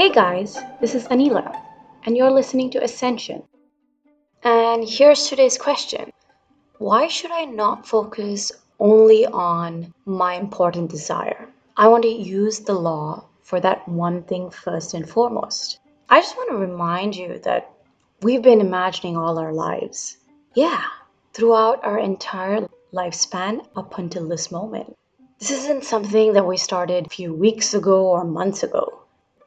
Hey guys, this is Anila, and you're listening to Ascension. And here's today's question Why should I not focus only on my important desire? I want to use the law for that one thing first and foremost. I just want to remind you that we've been imagining all our lives. Yeah, throughout our entire lifespan up until this moment. This isn't something that we started a few weeks ago or months ago.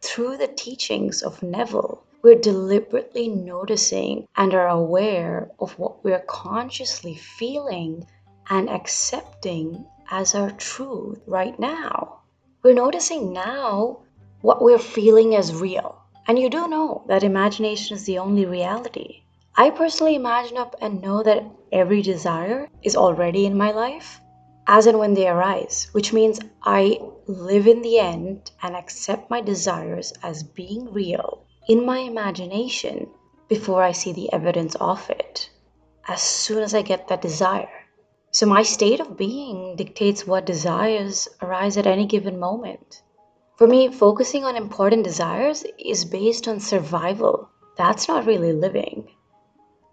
Through the teachings of Neville, we're deliberately noticing and are aware of what we're consciously feeling and accepting as our truth right now. We're noticing now what we're feeling as real. And you do know that imagination is the only reality. I personally imagine up and know that every desire is already in my life as and when they arise, which means I live in the end and accept my desires as being real in my imagination before I see the evidence of it, as soon as I get that desire. So my state of being dictates what desires arise at any given moment. For me, focusing on important desires is based on survival. That's not really living.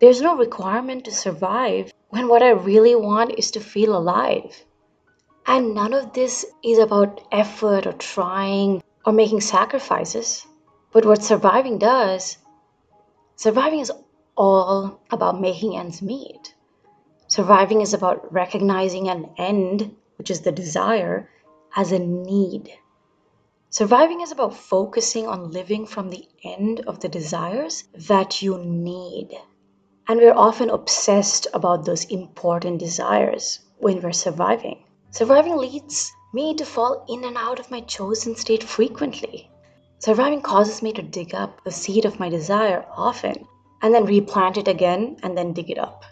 There's no requirement to survive when what I really want is to feel alive. And none of this is about effort or trying or making sacrifices. But what surviving does, surviving is all about making ends meet. Surviving is about recognizing an end, which is the desire, as a need. Surviving is about focusing on living from the end of the desires that you need. And we're often obsessed about those important desires when we're surviving. Surviving leads me to fall in and out of my chosen state frequently. Surviving causes me to dig up the seed of my desire often and then replant it again and then dig it up.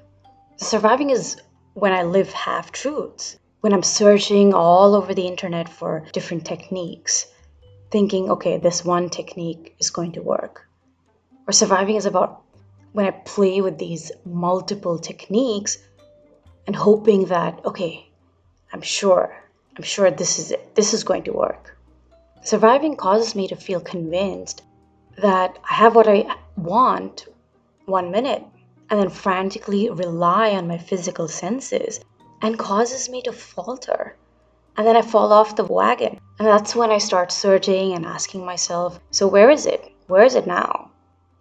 Surviving is when I live half truths, when I'm searching all over the internet for different techniques, thinking, okay, this one technique is going to work. Or surviving is about when I play with these multiple techniques and hoping that, okay, I'm sure, I'm sure this is it. This is going to work. Surviving causes me to feel convinced that I have what I want one minute and then frantically rely on my physical senses and causes me to falter. And then I fall off the wagon. And that's when I start searching and asking myself, so where is it? Where is it now?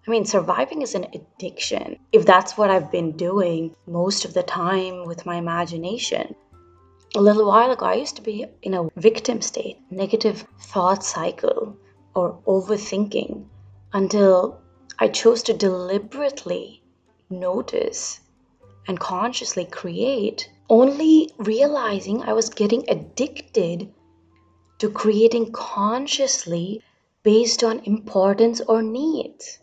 I mean, surviving is an addiction. If that's what I've been doing most of the time with my imagination, a little while ago, I used to be in a victim state, negative thought cycle, or overthinking until I chose to deliberately notice and consciously create, only realizing I was getting addicted to creating consciously based on importance or needs.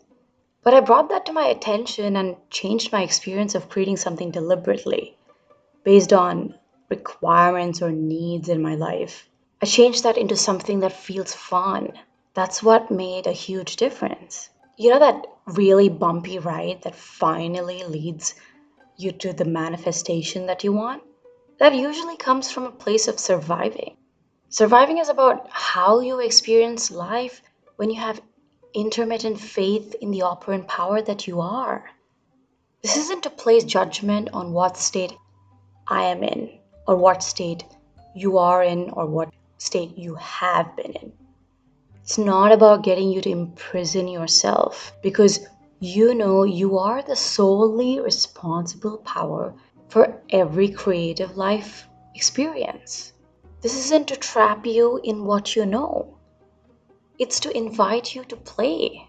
But I brought that to my attention and changed my experience of creating something deliberately based on requirements or needs in my life. I changed that into something that feels fun. That's what made a huge difference. You know that really bumpy ride that finally leads you to the manifestation that you want? That usually comes from a place of surviving. Surviving is about how you experience life when you have intermittent faith in the operant power that you are. This isn't to place judgment on what state I am in or what state you are in or what state you have been in. It's not about getting you to imprison yourself because you know you are the solely responsible power for every creative life experience. This isn't to trap you in what you know, it's to invite you to play.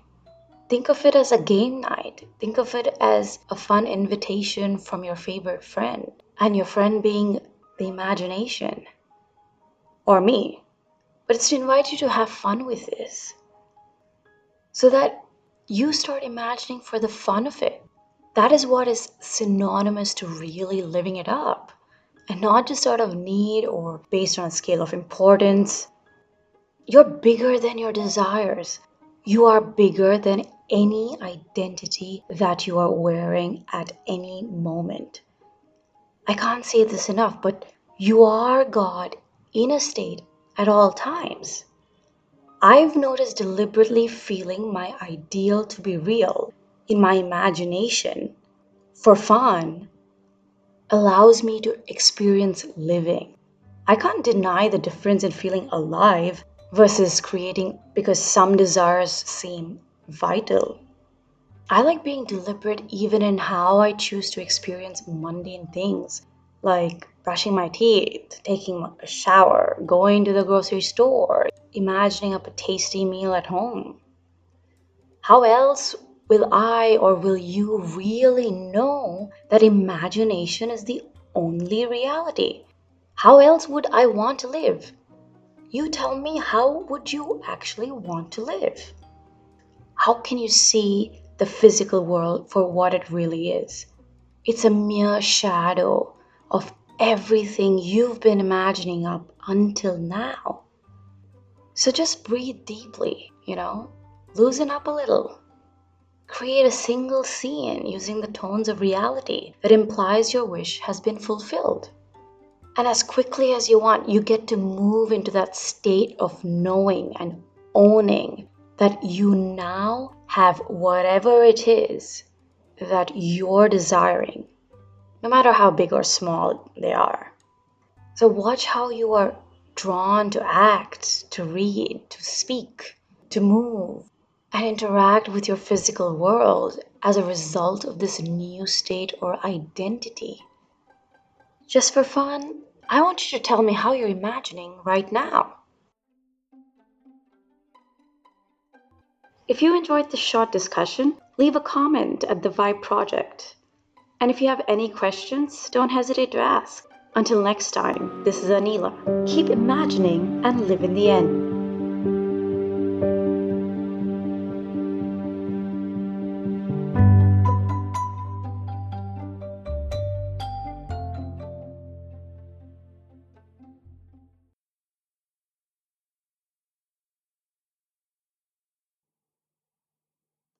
Think of it as a game night. Think of it as a fun invitation from your favorite friend, and your friend being the imagination or me, but it's to invite you to have fun with this so that you start imagining for the fun of it. That is what is synonymous to really living it up and not just out of need or based on a scale of importance. You're bigger than your desires. You are bigger than any identity that you are wearing at any moment. I can't say this enough, but you are God in a state at all times. I've noticed deliberately feeling my ideal to be real in my imagination for fun allows me to experience living. I can't deny the difference in feeling alive versus creating because some desires seem vital. I like being deliberate even in how I choose to experience mundane things like brushing my teeth, taking a shower, going to the grocery store, imagining up a tasty meal at home. How else will I or will you really know that imagination is the only reality? How else would I want to live? You tell me, how would you actually want to live? How can you see the physical world for what it really is? It's a mere shadow of everything you've been imagining up until now. So just breathe deeply, you know, loosen up a little. Create a single scene using the tones of reality that implies your wish has been fulfilled. And as quickly as you want, you get to move into that state of knowing and owning that you now have whatever it is that you're desiring no matter how big or small they are. So watch how you are drawn to act, to read, to speak, to move, and interact with your physical world as a result of this new state or identity. Just for fun, I want you to tell me how you're imagining right now. If you enjoyed this short discussion, leave a comment at the Vibe Project. And if you have any questions, don't hesitate to ask. Until next time, this is Anila. Keep imagining and live in the end.